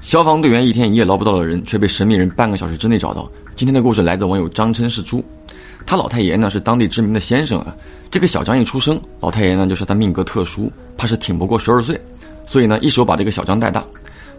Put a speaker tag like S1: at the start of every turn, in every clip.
S1: 消防队员一天一夜捞不到的人，却被神秘人半个小时之内找到。今天的故事来自网友张琛是猪，他老太爷呢是当地知名的先生啊。这个小张一出生，老太爷呢就说他命格特殊，怕是挺不过十二岁，所以呢一手把这个小张带大。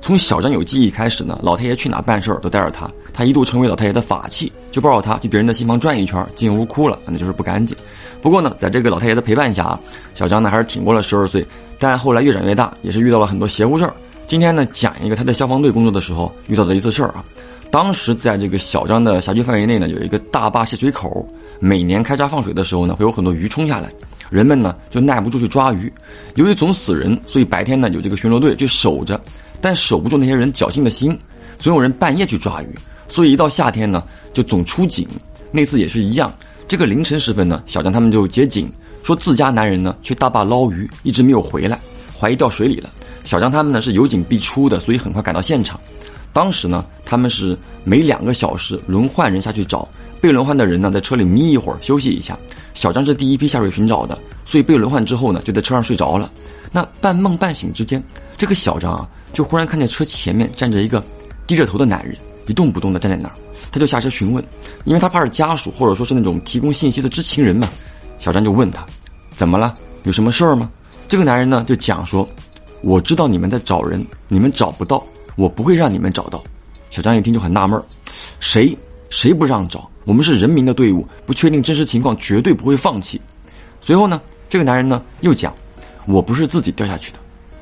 S1: 从小张有记忆开始呢，老太爷去哪办事儿都带着他，他一度成为老太爷的法器，就抱着他去别人的新房转一圈，进屋哭了，那就是不干净。不过呢，在这个老太爷的陪伴下，小张呢还是挺过了十二岁，但后来越长越大，也是遇到了很多邪乎事儿。今天呢，讲一个他在消防队工作的时候遇到的一次事儿啊。当时在这个小张的辖区范围内呢，有一个大坝泄水口，每年开闸放水的时候呢，会有很多鱼冲下来，人们呢就耐不住去抓鱼。由于总死人，所以白天呢有这个巡逻队去守着。但守不住那些人侥幸的心，总有人半夜去抓鱼，所以一到夏天呢，就总出警。那次也是一样，这个凌晨时分呢，小张他们就接警，说自家男人呢去大坝捞鱼，一直没有回来，怀疑掉水里了。小张他们呢是有警必出的，所以很快赶到现场。当时呢，他们是每两个小时轮换人下去找，被轮换的人呢在车里眯一会儿休息一下。小张是第一批下水寻找的，所以被轮换之后呢，就在车上睡着了。那半梦半醒之间，这个小张啊。就忽然看见车前面站着一个低着头的男人，一动不动的站在那儿。他就下车询问，因为他怕是家属或者说是那种提供信息的知情人嘛。小张就问他，怎么了？有什么事儿吗？这个男人呢就讲说，我知道你们在找人，你们找不到，我不会让你们找到。小张一听就很纳闷儿，谁谁不让找？我们是人民的队伍，不确定真实情况绝对不会放弃。随后呢，这个男人呢又讲，我不是自己掉下去的。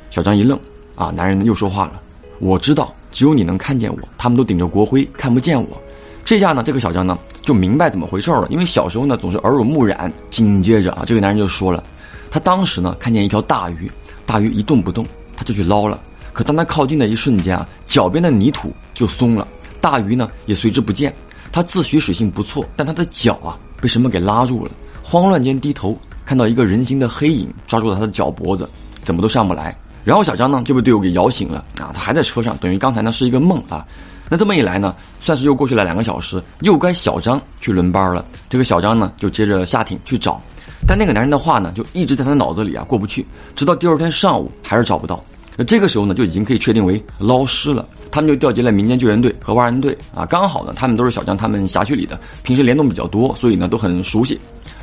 S1: 小张一愣。啊！男人又说话了，我知道，只有你能看见我，他们都顶着国徽，看不见我。这下呢，这个小张呢就明白怎么回事了，因为小时候呢总是耳濡目染。紧接着啊，这个男人就说了，他当时呢看见一条大鱼，大鱼一动不动，他就去捞了。可当他靠近的一瞬间啊，脚边的泥土就松了，大鱼呢也随之不见。他自诩水性不错，但他的脚啊被什么给拉住了，慌乱间低头看到一个人形的黑影抓住了他的脚脖子，怎么都上不来。然后小张呢就被队友给摇醒了啊，他还在车上，等于刚才呢是一个梦啊。那这么一来呢，算是又过去了两个小时，又该小张去轮班了。这个小张呢就接着下艇去找，但那个男人的话呢就一直在他脑子里啊过不去，直到第二天上午还是找不到。那这个时候呢就已经可以确定为捞尸了。他们就调集了民间救援队和挖人队啊，刚好呢他们都是小江他们辖区里的，平时联动比较多，所以呢都很熟悉。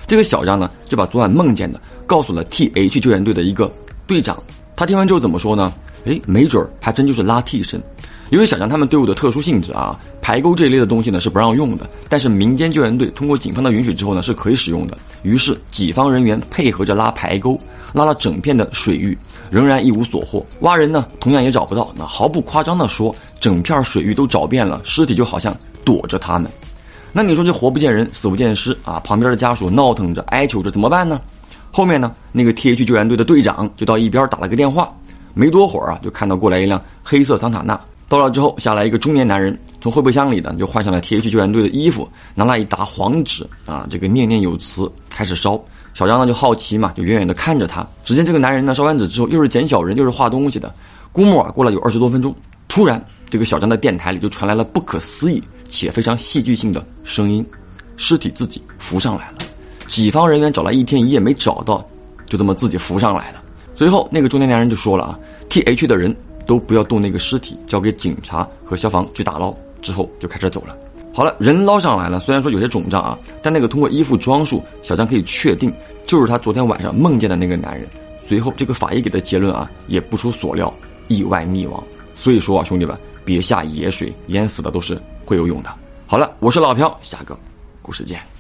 S1: 这个小张呢就把昨晚梦见的告诉了 T H 救援队的一个队长。他听完之后怎么说呢？哎，没准儿还真就是拉替身，因为小张他们队伍的特殊性质啊，排沟这一类的东西呢是不让用的。但是民间救援队通过警方的允许之后呢，是可以使用的。于是己方人员配合着拉排沟，拉了整片的水域，仍然一无所获。挖人呢，同样也找不到。那毫不夸张的说，整片水域都找遍了，尸体就好像躲着他们。那你说这活不见人，死不见尸啊？旁边的家属闹腾着，哀求着，怎么办呢？后面呢，那个 T H 救援队的队长就到一边打了个电话，没多会儿啊，就看到过来一辆黑色桑塔纳。到了之后，下来一个中年男人，从后备箱里呢就换上了 T H 救援队的衣服，拿了一沓黄纸啊，这个念念有词，开始烧。小张呢就好奇嘛，就远远的看着他。只见这个男人呢烧完纸之后，又是捡小人，又是画东西的。估摸啊，过了有二十多分钟，突然这个小张的电台里就传来了不可思议且非常戏剧性的声音：尸体自己浮上来了。己方人员找了一天一夜没找到，就这么自己浮上来了。随后那个中年男人就说了啊，T H 的人都不要动那个尸体，交给警察和消防去打捞。之后就开始走了。好了，人捞上来了，虽然说有些肿胀啊，但那个通过衣服装束，小张可以确定就是他昨天晚上梦见的那个男人。随后这个法医给的结论啊，也不出所料，意外溺亡。所以说啊，兄弟们，别下野水，淹死的都是会游泳的。好了，我是老朴，下个故事见。